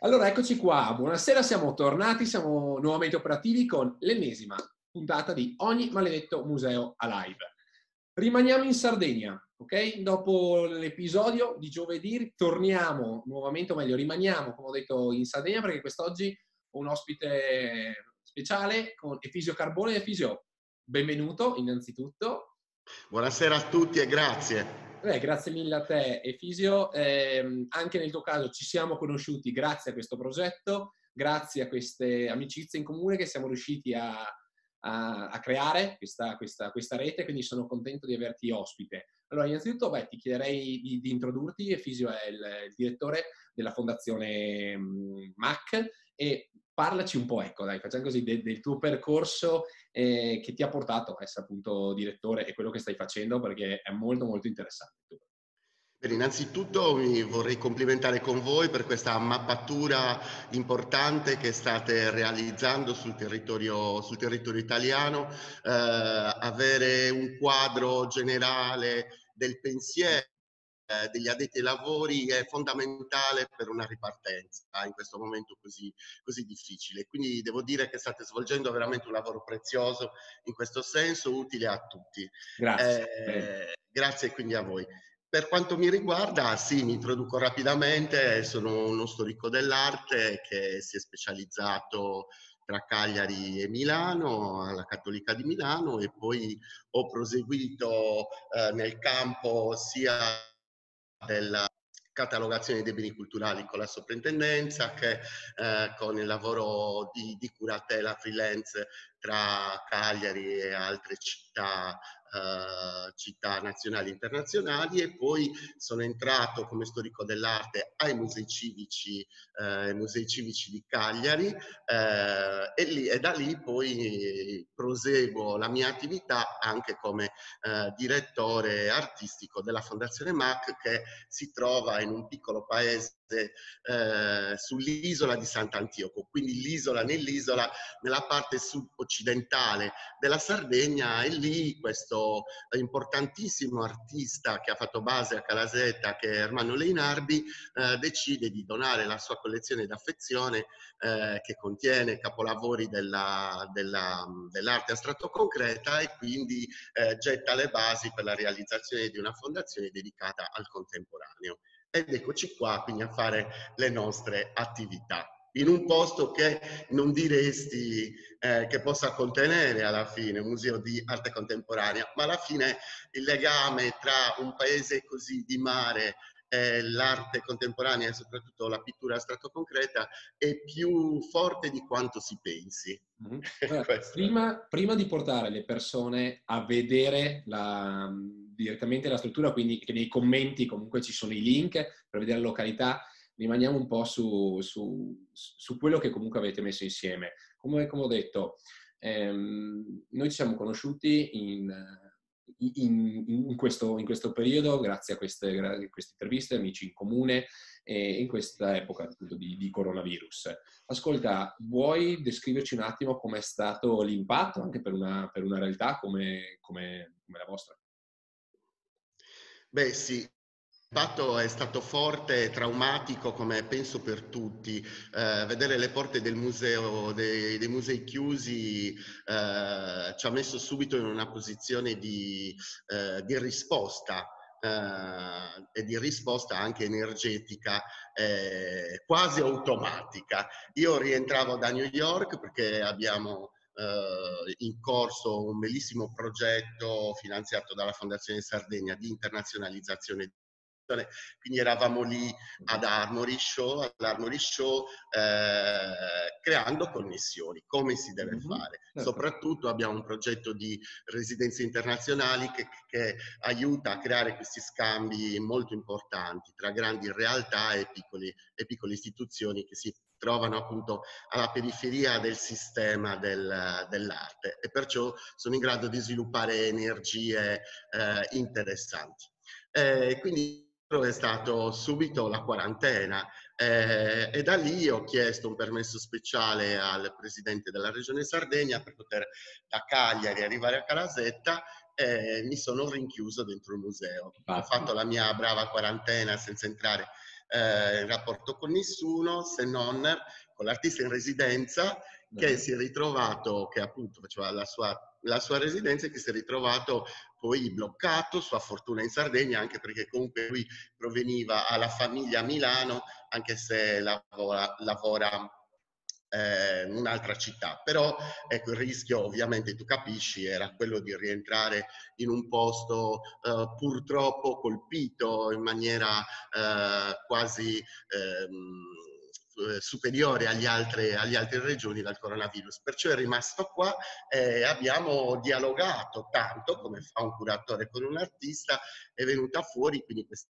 Allora, eccoci qua. Buonasera, siamo tornati, siamo nuovamente operativi con l'ennesima puntata di Ogni maledetto museo alive. Rimaniamo in Sardegna, ok? Dopo l'episodio di giovedì torniamo nuovamente, o meglio, rimaniamo, come ho detto, in Sardegna perché quest'oggi ho un ospite speciale con Efisio Carbone. Efisio, benvenuto innanzitutto. Buonasera a tutti e grazie. Beh, grazie mille a te Efisio. Eh, anche nel tuo caso ci siamo conosciuti grazie a questo progetto, grazie a queste amicizie in comune che siamo riusciti a, a, a creare questa, questa, questa, rete, quindi sono contento di averti ospite. Allora, innanzitutto beh, ti chiederei di, di introdurti. Efisio è il, il, direttore della fondazione mm, MAC e parlaci un po', ecco, dai, facciamo così, de, del tuo percorso eh, che ti ha portato a essere appunto direttore e quello che stai facendo perché è molto molto interessante. Bene, innanzitutto mi vorrei complimentare con voi per questa mappatura importante che state realizzando sul territorio, sul territorio italiano, eh, avere un quadro generale del pensiero eh, degli addetti ai lavori è fondamentale per una ripartenza in questo momento così, così difficile. Quindi devo dire che state svolgendo veramente un lavoro prezioso in questo senso, utile a tutti. Grazie. Eh, grazie quindi a voi. Per quanto mi riguarda, sì, mi introduco rapidamente, sono uno storico dell'arte che si è specializzato tra Cagliari e Milano, alla Cattolica di Milano e poi ho proseguito eh, nel campo sia della catalogazione dei beni culturali con la soprintendenza che eh, con il lavoro di, di curatela freelance tra Cagliari e altre città eh, città nazionali e internazionali e poi sono entrato come storico dell'arte ai musei civici, eh, musei civici di Cagliari eh, e, lì, e, da lì poi proseguo la mia attività anche come eh, direttore artistico della Fondazione MAC che si trova in un piccolo paese eh, sull'isola di Sant'Antioco, quindi l'isola nell'isola, nella parte sud-occidentale della Sardegna e lì questo importantissimo artista che ha fatto base a Calasetta, che è Ermanno Leinardi, eh, decide di donare la sua collezione d'affezione eh, che contiene capolavori della, della, dell'arte astratto concreta e quindi eh, getta le basi per la realizzazione di una fondazione dedicata al contemporaneo. Ed eccoci qua quindi a fare le nostre attività in un posto che non diresti eh, che possa contenere alla fine un museo di arte contemporanea, ma alla fine il legame tra un paese così di mare eh, l'arte contemporanea e soprattutto la pittura astratto concreta è più forte di quanto si pensi. Mm-hmm. Allora, prima, prima, di portare le persone a vedere la, direttamente la struttura, quindi che nei commenti comunque ci sono i link per vedere la località, rimaniamo un po' su, su, su quello che comunque avete messo insieme. Come, come ho detto, ehm, noi ci siamo conosciuti in in, in, questo, in, questo, periodo, grazie a queste, queste, interviste, amici in comune, e in questa epoca appunto, di, di, coronavirus. Ascolta, vuoi descriverci un attimo com'è stato l'impatto anche per una, per una realtà come, come, come la vostra? Beh sì, L'impatto è stato forte e traumatico, come penso per tutti. Eh, vedere le porte del museo, dei, dei musei chiusi, eh, ci ha messo subito in una posizione di, eh, di risposta. Eh, e di risposta anche energetica eh, quasi automatica. Io rientravo da New York perché abbiamo eh, in corso un bellissimo progetto finanziato dalla Fondazione Sardegna di internazionalizzazione quindi eravamo lì ad Armory Show, all'Armory Show eh, creando connessioni, come si deve mm-hmm. fare. Certo. Soprattutto abbiamo un progetto di residenze internazionali che, che, aiuta a creare questi scambi molto importanti tra grandi realtà e, piccoli, e piccole istituzioni che si trovano appunto alla periferia del sistema del, dell'arte e perciò sono in grado di sviluppare energie eh, interessanti. Eh, quindi è stato subito la quarantena eh, e da lì ho chiesto un permesso speciale al presidente della regione Sardegna per poter da Cagliari arrivare a Calasetta e mi sono rinchiuso dentro il museo. Ho fatto la mia brava quarantena senza entrare eh, in rapporto con nessuno se non con l'artista in residenza che si è ritrovato, che appunto faceva la sua, la sua residenza e che si è ritrovato poi bloccato, sua fortuna in Sardegna, anche perché comunque lui proveniva alla famiglia a Milano, anche se lavora, lavora eh, in un'altra città. Però ecco, il rischio, ovviamente tu capisci, era quello di rientrare in un posto eh, purtroppo colpito in maniera eh, quasi ehm, eh, superiore agli altri, agli altre regioni dal coronavirus. Perciò è rimasto qua e abbiamo dialogato tanto, come fa un curatore con un artista, è venuta fuori quindi questa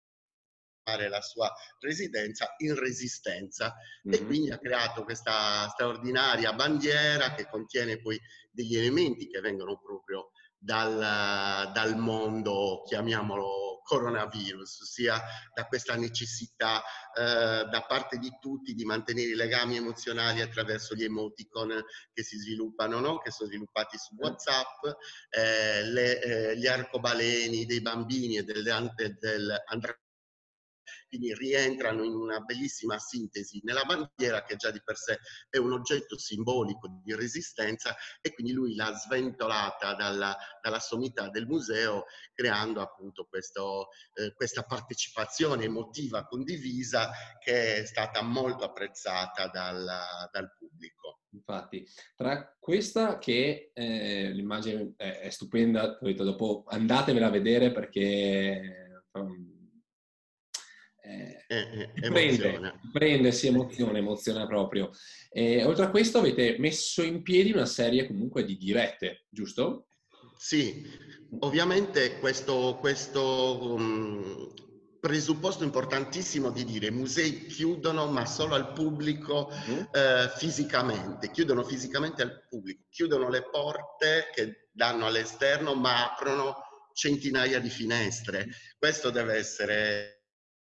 la sua residenza in resistenza mm-hmm. e quindi ha creato questa straordinaria bandiera che contiene poi degli elementi che vengono proprio dal, dal mondo, chiamiamolo coronavirus, ossia da questa necessità eh, da parte di tutti di mantenere i legami emozionali attraverso gli emoticon che si sviluppano, no? che sono sviluppati su WhatsApp, eh, le, eh, gli arcobaleni dei bambini e del, del, del quindi rientrano in una bellissima sintesi nella bandiera che già di per sé è un oggetto simbolico di resistenza e quindi lui l'ha sventolata dalla, dalla sommità del museo creando appunto questo, eh, questa partecipazione emotiva condivisa che è stata molto apprezzata dal, dal pubblico. Infatti, tra questa che eh, l'immagine è, è stupenda, dopo andatevela a vedere perché um, eh, eh, prende, prende, si emoziona, emoziona proprio. Oltre a questo avete messo in piedi una serie comunque di dirette, giusto? Sì, ovviamente questo, questo um, presupposto importantissimo di dire i musei chiudono ma solo al pubblico mm. eh, fisicamente, chiudono fisicamente al pubblico, chiudono le porte che danno all'esterno ma aprono centinaia di finestre. Questo deve essere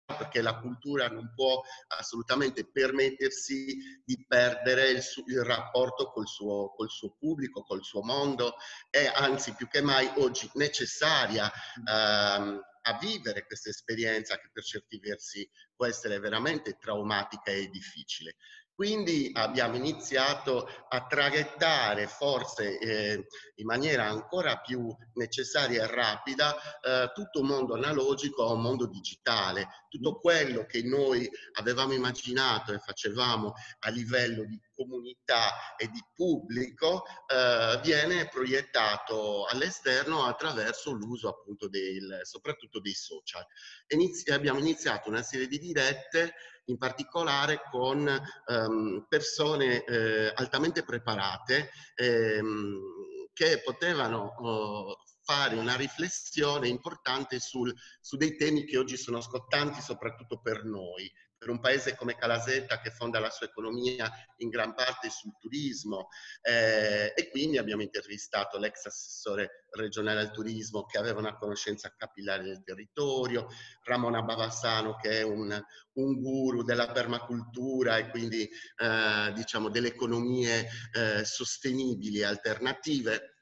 perché la cultura non può assolutamente permettersi di perdere il, su, il rapporto col suo, col suo, pubblico, col suo mondo, è anzi più che mai oggi necessaria ehm, a vivere questa esperienza che per certi versi può essere veramente traumatica e difficile. Quindi abbiamo iniziato a traghettare forse eh, in maniera ancora più necessaria e rapida eh, tutto un mondo analogico a un mondo digitale. Tutto quello che noi avevamo immaginato e facevamo a livello di comunità e di pubblico eh, viene proiettato all'esterno attraverso l'uso appunto del, soprattutto dei social. Inizi- abbiamo iniziato una serie di dirette in particolare con ehm, persone eh, altamente preparate ehm, che potevano oh, fare una riflessione importante sul, su dei temi che oggi sono scottanti soprattutto per noi. Per un paese come Calasetta che fonda la sua economia in gran parte sul turismo eh, e quindi abbiamo intervistato l'ex assessore regionale al turismo che aveva una conoscenza capillare del territorio, Ramona Bavassano che è un, un guru della permacultura e quindi eh, diciamo delle economie eh, sostenibili e alternative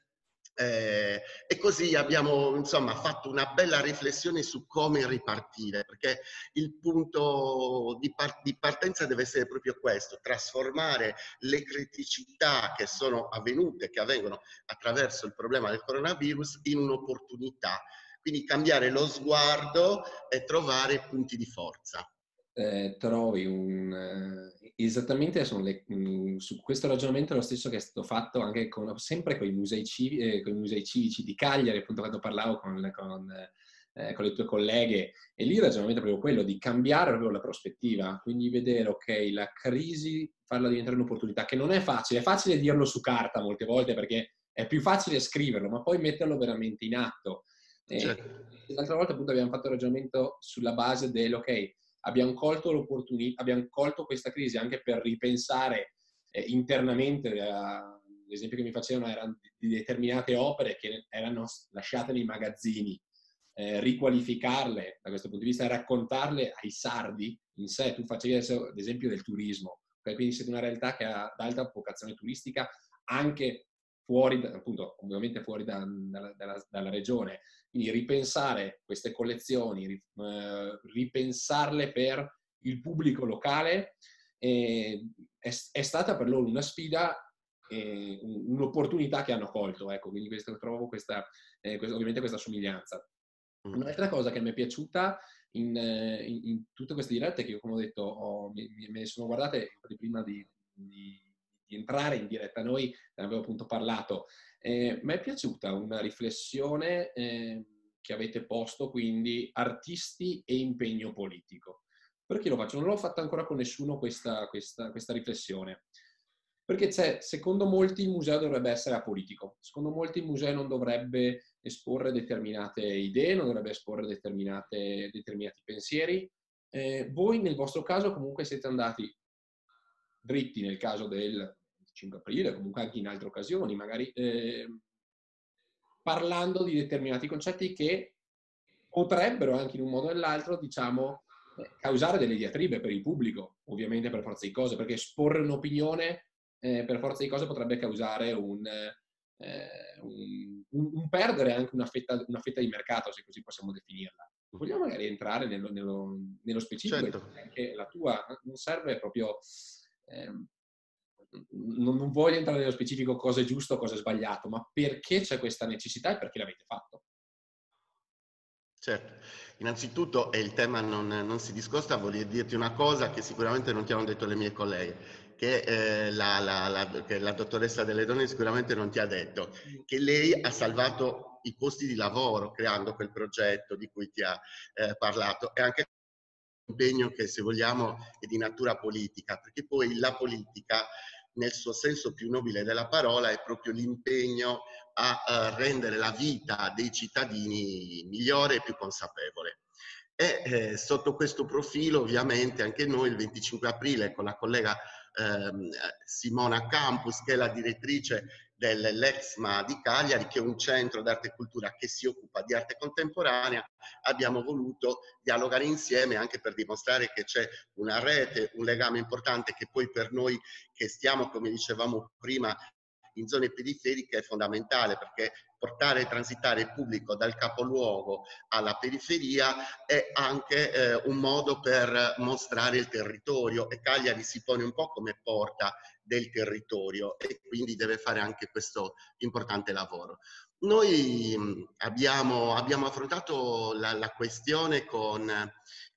eh, e così abbiamo insomma fatto una bella riflessione su come ripartire, perché il punto di, par- di, partenza deve essere proprio questo, trasformare le criticità che sono avvenute, che avvengono attraverso il problema del coronavirus, in un'opportunità. Quindi cambiare lo sguardo e trovare punti di forza. Eh, trovi un, eh, esattamente le, mh, mm, su questo ragionamento è lo stesso che è stato fatto anche con, sempre con i, musei civi, eh, con i musei civici di Cagliari, appunto quando parlavo con, con, eh, con, le tue colleghe, e lì il ragionamento è proprio quello di cambiare proprio la prospettiva, quindi vedere, ok, la crisi, farla diventare un'opportunità, che non è facile, è facile dirlo su carta molte volte perché è più facile scriverlo, ma poi metterlo veramente in atto. Certo. L'altra volta appunto abbiamo fatto il ragionamento sulla base del, ok, abbiamo colto l'opportunità, abbiamo colto questa crisi anche per ripensare eh, internamente, eh, l'esempio che mi facevano erano di determinate opere che erano lasciate nei magazzini, eh, riqualificarle da questo punto di vista raccontarle ai sardi in sé. Tu facevi adesso l'esempio del turismo, quindi siete una realtà che ha alta vocazione turistica anche fuori, appunto, ovviamente fuori da, da, dalla, dalla, regione. Quindi ripensare queste collezioni, eh, ripensarle per il pubblico locale, eh, è, è, stata per loro una sfida, eh, un'opportunità che hanno colto, ecco, quindi questo, trovo questa, eh, questa, ovviamente questa somiglianza. Mm. Un'altra cosa che mi è piaciuta in, in, in tutte queste dirette, che io come ho detto ho, me ne sono guardate prima di, di, di, entrare in diretta noi, ne avevo appunto parlato, eh, mi è piaciuta una riflessione eh, che avete posto, quindi artisti e impegno politico. Perché lo faccio? Non l'ho fatta ancora con nessuno questa, questa, questa riflessione. Perché c'è, secondo molti il museo dovrebbe essere apolitico, secondo molti il museo non dovrebbe esporre determinate idee, non dovrebbe esporre determinati pensieri. Eh, voi nel vostro caso comunque siete andati dritti nel caso del 5 aprile, comunque anche in altre occasioni, magari eh, parlando di determinati concetti che potrebbero anche in un modo o nell'altro, diciamo, eh, causare delle diatribe per il pubblico, ovviamente per forza di cose, perché esporre un'opinione eh, per forza di cose potrebbe causare un, eh, un, un perdere anche una fetta, una fetta, di mercato, se così possiamo definirla. Vogliamo magari entrare nello, nello, nello specifico, certo. anche la tua non serve proprio... Ehm, non, non voglio entrare nello specifico cosa è giusto o cosa è sbagliato, ma perché c'è questa necessità e perché l'avete fatto? Certo, innanzitutto, e il tema non, non, si discosta, voglio dirti una cosa che sicuramente non ti hanno detto le mie colleghe, che, eh, la, la, la, che la dottoressa delle donne sicuramente non ti ha detto, che lei ha salvato i posti di lavoro creando quel progetto di cui ti ha eh, parlato e anche impegno che se vogliamo è di natura politica, perché poi la politica nel suo senso più nobile della parola è proprio l'impegno a uh, rendere la vita dei cittadini migliore e più consapevole. E eh, sotto questo profilo ovviamente anche noi il 25 aprile con la collega ehm, Simona Campus che è la direttrice dell'Exma di Cagliari, che è un centro d'arte e cultura che si occupa di arte contemporanea, abbiamo voluto dialogare insieme anche per dimostrare che c'è una rete, un legame importante che poi per noi che stiamo, come dicevamo prima, in zone periferiche è fondamentale perché portare e transitare il pubblico dal capoluogo alla periferia è anche eh, un modo per mostrare il territorio e Cagliari si pone un po' come porta del territorio e quindi deve fare anche questo importante lavoro. Noi abbiamo, abbiamo affrontato la, la questione con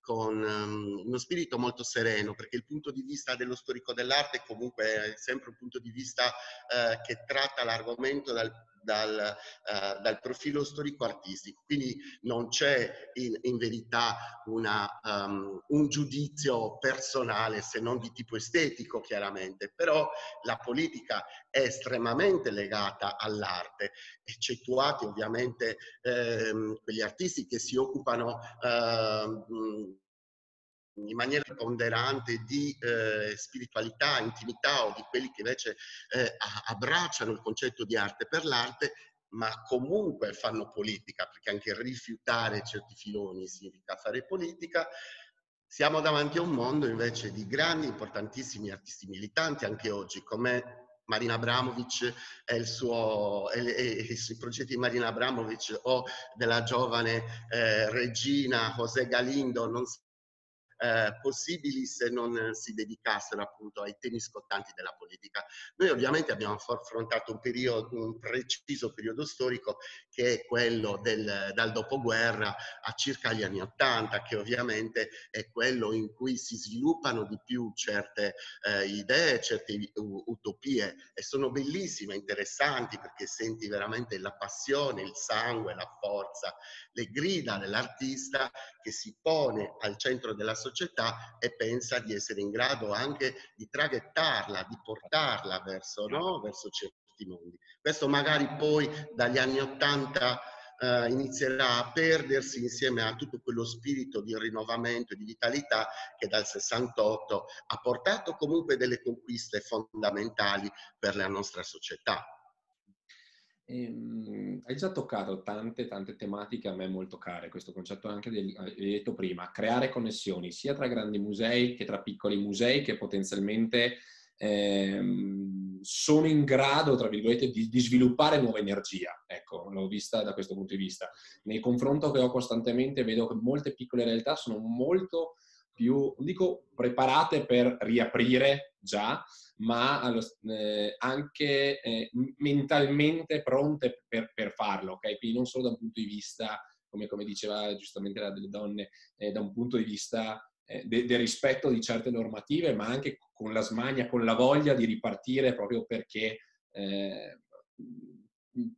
con um, uno spirito molto sereno, perché il punto di vista dello storico dell'arte comunque è sempre un punto di vista uh, che tratta l'argomento dal dal, uh, dal profilo storico-artistico. Quindi non c'è in, in verità una, um, un giudizio personale se non di tipo estetico chiaramente, però la politica è estremamente legata all'arte, eccettuati ovviamente ehm, quegli artisti che si occupano ehm, in maniera ponderante di eh, spiritualità, intimità o di quelli che invece eh, abbracciano il concetto di arte per l'arte, ma comunque fanno politica, perché anche rifiutare certi filoni significa fare politica. Siamo davanti a un mondo invece di grandi, importantissimi artisti militanti, anche oggi, come Marina Abramovic e, il suo, e, e, i progetti di Marina Abramovic o della giovane eh, regina José Galindo non eh, possibili se non si dedicassero appunto ai temi scottanti della politica. Noi ovviamente abbiamo affrontato un, periodo, un preciso periodo storico che è quello del, dal dopoguerra a circa gli anni Ottanta, che ovviamente è quello in cui si sviluppano di più certe eh, idee, certe utopie e sono bellissime, interessanti perché senti veramente la passione, il sangue, la forza, le grida dell'artista che si pone al centro della società società e pensa di essere in grado anche di traghettarla, di portarla verso, no? verso certi mondi. Questo magari poi dagli anni Ottanta Uh, inizierà a perdersi insieme a tutto quello spirito di rinnovamento e di vitalità che dal 68 ha portato comunque delle conquiste fondamentali per la nostra società. Ehm, hai già toccato tante, tante tematiche a me molto care, questo concetto anche del, hai detto prima, creare connessioni sia tra grandi musei che tra piccoli musei che potenzialmente ehm, sono in grado, tra virgolette, di, di, sviluppare nuova energia. Ecco, l'ho vista da questo punto di vista. Nel confronto che ho costantemente vedo che molte piccole realtà sono molto più, non dico preparate per riaprire già, ma allo, eh, anche eh, mentalmente pronte per, per, farlo, ok? Quindi non solo da un punto di vista, come, come diceva giustamente la delle donne, eh, da un punto di vista eh, de, del rispetto di certe normative, ma anche con la smania, con la voglia di ripartire proprio perché eh,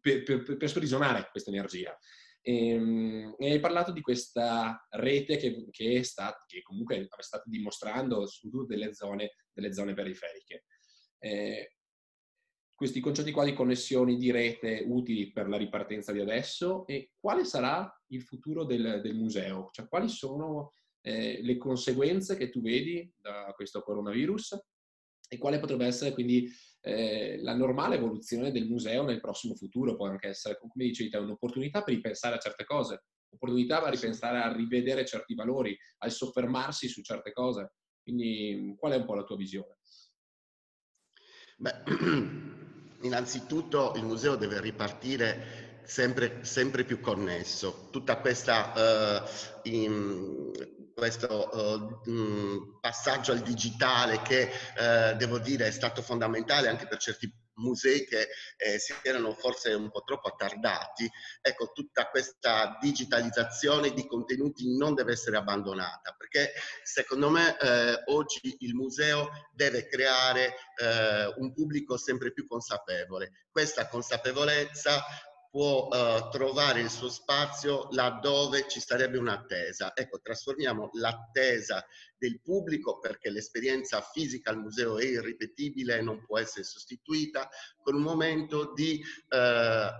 per, per, per sprigionare questa energia. E, ehm, e, hai parlato di questa rete che, che, è stata, che comunque state dimostrando su delle zone, delle zone periferiche. Eh, questi concetti qua di connessioni di rete utili per la ripartenza di adesso e quale sarà il futuro del, del museo? Cioè, quali sono eh, le conseguenze che tu vedi da questo coronavirus e quale potrebbe essere quindi eh, la normale evoluzione del museo nel prossimo futuro. Può anche essere, come dicevi te, un'opportunità per ripensare a certe cose, opportunità per ripensare a rivedere certi valori, a soffermarsi su certe cose. Quindi qual è un po' la tua visione? Beh, innanzitutto il museo deve ripartire sempre, sempre più connesso. Tutta questa uh, in, questo uh, passaggio al digitale che uh, devo dire è stato fondamentale anche per certi musei che eh, si erano forse un po' troppo attardati, ecco, tutta questa digitalizzazione di contenuti non deve essere abbandonata, perché secondo me eh, oggi il museo deve creare eh, un pubblico sempre più consapevole. Questa consapevolezza può uh, trovare il suo spazio laddove ci sarebbe un'attesa. Ecco, trasformiamo l'attesa del pubblico perché l'esperienza fisica al museo è irripetibile e non può essere sostituita con un momento di uh,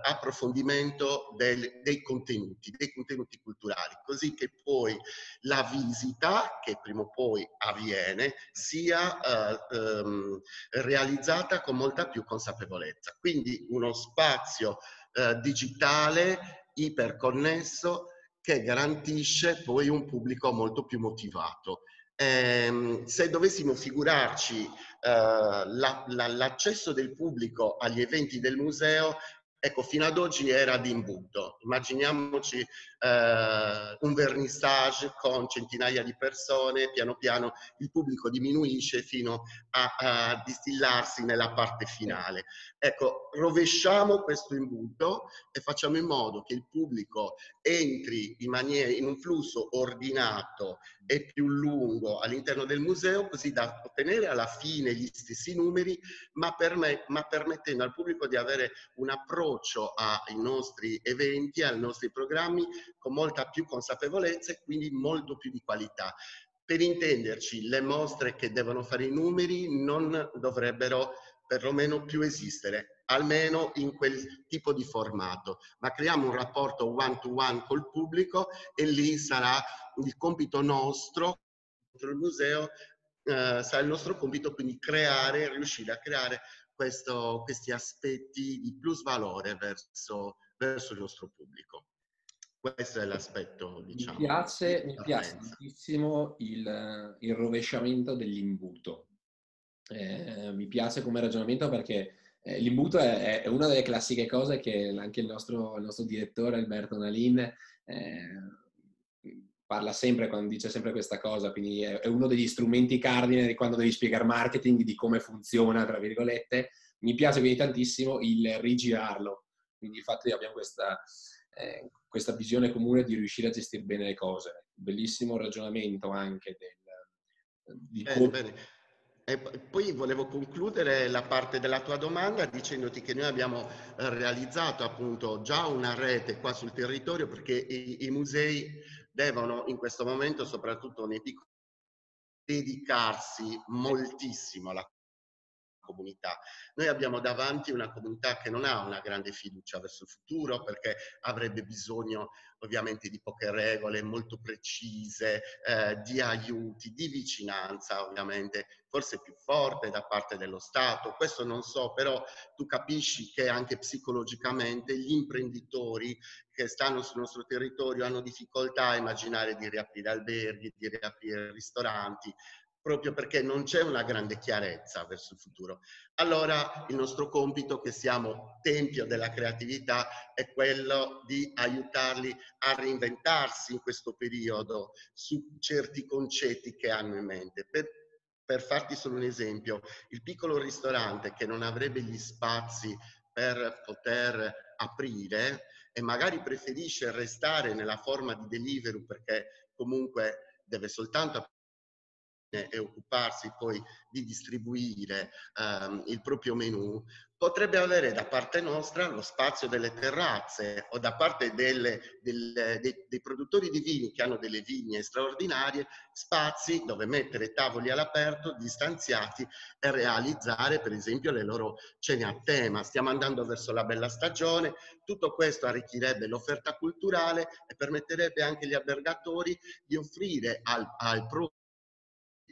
approfondimento del, dei contenuti, dei contenuti culturali, così che poi la visita, che prima o poi avviene, sia uh, um, realizzata con molta più consapevolezza. Quindi uno spazio eh, digitale iperconnesso che garantisce poi un pubblico molto più motivato. Eh, se dovessimo figurarci eh, la, la, l'accesso del pubblico agli eventi del museo, ecco, fino ad oggi era d'imbuto. Immaginiamoci eh, un vernissage con centinaia di persone, piano piano il pubblico diminuisce fino a, a distillarsi nella parte finale. Ecco, rovesciamo questo imbuto e facciamo in modo che il pubblico entri in, maniera, in un flusso ordinato e più lungo all'interno del museo, così da ottenere alla fine gli stessi numeri, ma, permet- ma permettendo al pubblico di avere un approccio ai nostri eventi, ai nostri programmi con molta più consapevolezza e quindi molto più di qualità. Per intenderci, le mostre che devono fare i numeri non dovrebbero perlomeno più esistere, almeno in quel tipo di formato, ma creiamo un rapporto one to one col pubblico e lì sarà il compito nostro, il museo, eh, sarà il nostro compito quindi creare, riuscire a creare questo, questi aspetti di plus valore verso, verso il nostro pubblico. Questo è l'aspetto, diciamo. Mi piace, mi piace tantissimo il, il, rovesciamento dell'imbuto. Eh, mi piace come ragionamento perché eh, l'imbuto è, è, una delle classiche cose che anche il nostro, il nostro direttore Alberto Nalin eh, parla sempre, quando dice sempre questa cosa, quindi è, uno degli strumenti cardine di quando devi spiegare marketing, di come funziona, tra virgolette. Mi piace quindi tantissimo il rigirarlo. Quindi infatti abbiamo questa, eh, questa visione comune di riuscire a gestire bene le cose. Bellissimo ragionamento anche del, di bene, come... bene. E poi volevo concludere la parte della tua domanda dicendoti che noi abbiamo eh, realizzato appunto già una rete qua sul territorio perché i, i musei devono in questo momento, soprattutto nei piccoli, dedicarsi moltissimo alla comunità. Noi abbiamo davanti una comunità che non ha una grande fiducia verso il futuro perché avrebbe bisogno ovviamente di poche regole molto precise, eh, di aiuti, di vicinanza ovviamente, forse più forte da parte dello Stato. Questo non so, però tu capisci che anche psicologicamente gli imprenditori che stanno sul nostro territorio hanno difficoltà a immaginare di riaprire alberghi, di riaprire ristoranti, proprio perché non c'è una grande chiarezza verso il futuro. Allora il nostro compito, che siamo tempio della creatività, è quello di aiutarli a reinventarsi in questo periodo su certi concetti che hanno in mente. Per, per farti solo un esempio, il piccolo ristorante che non avrebbe gli spazi per poter aprire e magari preferisce restare nella forma di delivery perché comunque deve soltanto e occuparsi poi di distribuire ehm, il proprio menù, potrebbe avere da parte nostra lo spazio delle terrazze o da parte delle, delle, dei, dei, produttori di vini che hanno delle vigne straordinarie, spazi dove mettere tavoli all'aperto, distanziati e realizzare per esempio le loro cene a tema. Stiamo andando verso la bella stagione, tutto questo arricchirebbe l'offerta culturale e permetterebbe anche agli albergatori di offrire al, al proprio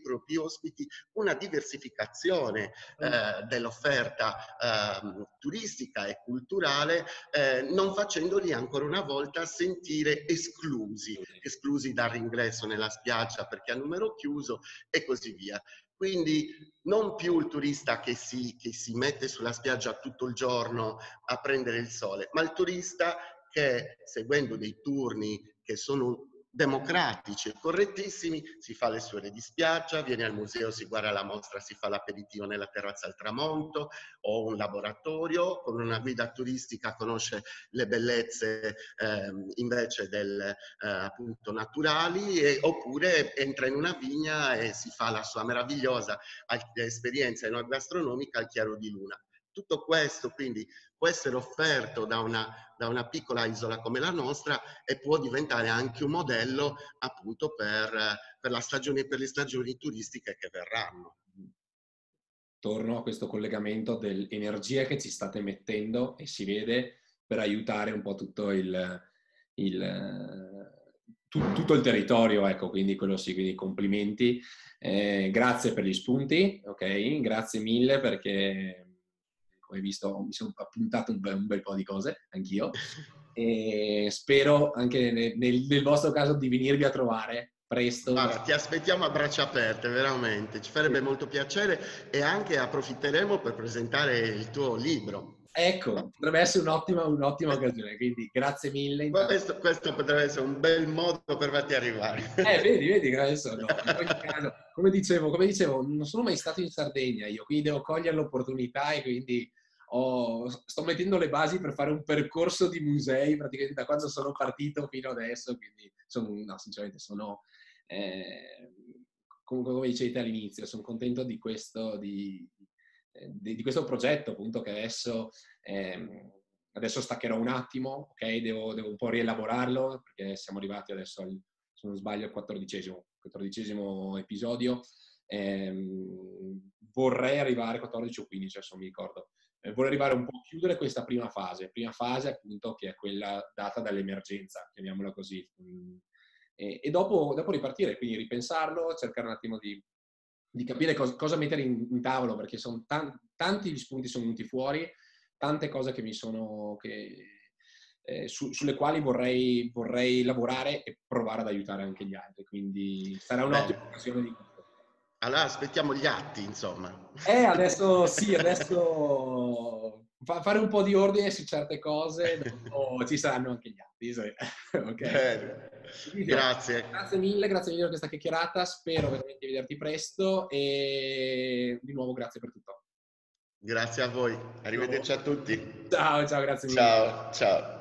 propri ospiti una diversificazione mm. eh, dell'offerta eh, turistica e culturale, eh, non facendoli ancora una volta sentire esclusi, esclusi dall'ingresso nella spiaggia perché a numero chiuso e così via. Quindi non più il turista che si, che si mette sulla spiaggia tutto il giorno a prendere il sole, ma il turista che seguendo dei turni che sono democratici e correttissimi, si fa le sue ore di spiaggia, viene al museo, si guarda la mostra, si fa l'aperitivo nella terrazza al tramonto o un laboratorio, con una guida turistica conosce le bellezze eh, invece del, eh, appunto naturali e, oppure entra in una vigna e si fa la sua meravigliosa esperienza enogastronomica al chiaro di luna. Tutto questo quindi può essere offerto da una, da una, piccola isola come la nostra e può diventare anche un modello appunto per, per, stagione, per le stagioni turistiche che verranno. Torno a questo collegamento dell'energia che ci state mettendo e si vede per aiutare un po' tutto il, il tutto il territorio, ecco, quindi quello sì, quindi complimenti. Eh, grazie per gli spunti, ok? Grazie mille perché come hai visto mi sono appuntato un bel, un bel po' di cose, anch'io, e spero anche nel, nel, vostro caso di venirvi a trovare presto. Guarda, ti aspettiamo a braccia aperte, veramente, ci farebbe molto piacere e anche approfitteremo per presentare il tuo libro. Ecco, potrebbe essere un'ottima, un'ottima occasione, quindi grazie mille. Questo, questo, potrebbe essere un bel modo per farti arrivare. Eh, vedi, vedi, adesso no. Caso, come, dicevo, come dicevo, non sono mai stato in Sardegna io, quindi devo cogliere l'opportunità e quindi ho, sto mettendo le basi per fare un percorso di musei praticamente da quando sono partito fino adesso, quindi sono, no, sinceramente sono, eh, come, come dicete all'inizio, sono contento di questo, di, di, di questo progetto appunto che adesso, eh, adesso staccherò un attimo, ok? Devo, devo, un po' rielaborarlo perché siamo arrivati adesso al, se non sbaglio, al quattordicesimo, quattordicesimo episodio. Eh, vorrei arrivare 14 o 15, adesso mi ricordo eh, vuole arrivare un po' a chiudere questa prima fase, prima fase appunto che è quella data dall'emergenza, chiamiamola così, mm. e, e dopo, dopo, ripartire, quindi ripensarlo, cercare un attimo di, di capire cosa, cosa mettere in, in, tavolo, perché sono tan, tanti gli spunti sono venuti fuori, tante cose che mi sono... Che, eh, su, sulle quali vorrei, vorrei, lavorare e provare ad aiutare anche gli altri. Quindi sarà un'ottima occasione di allora aspettiamo gli atti, insomma. Eh, adesso sì, adesso fa, fare un po' di ordine su certe cose, dopo ci saranno anche gli atti. okay. Grazie. Grazie mille, grazie mille per questa chiacchierata, spero veramente di vederti presto e di nuovo grazie per tutto. Grazie a voi, arrivederci a tutti. Ciao, ciao, grazie mille. Ciao, ciao.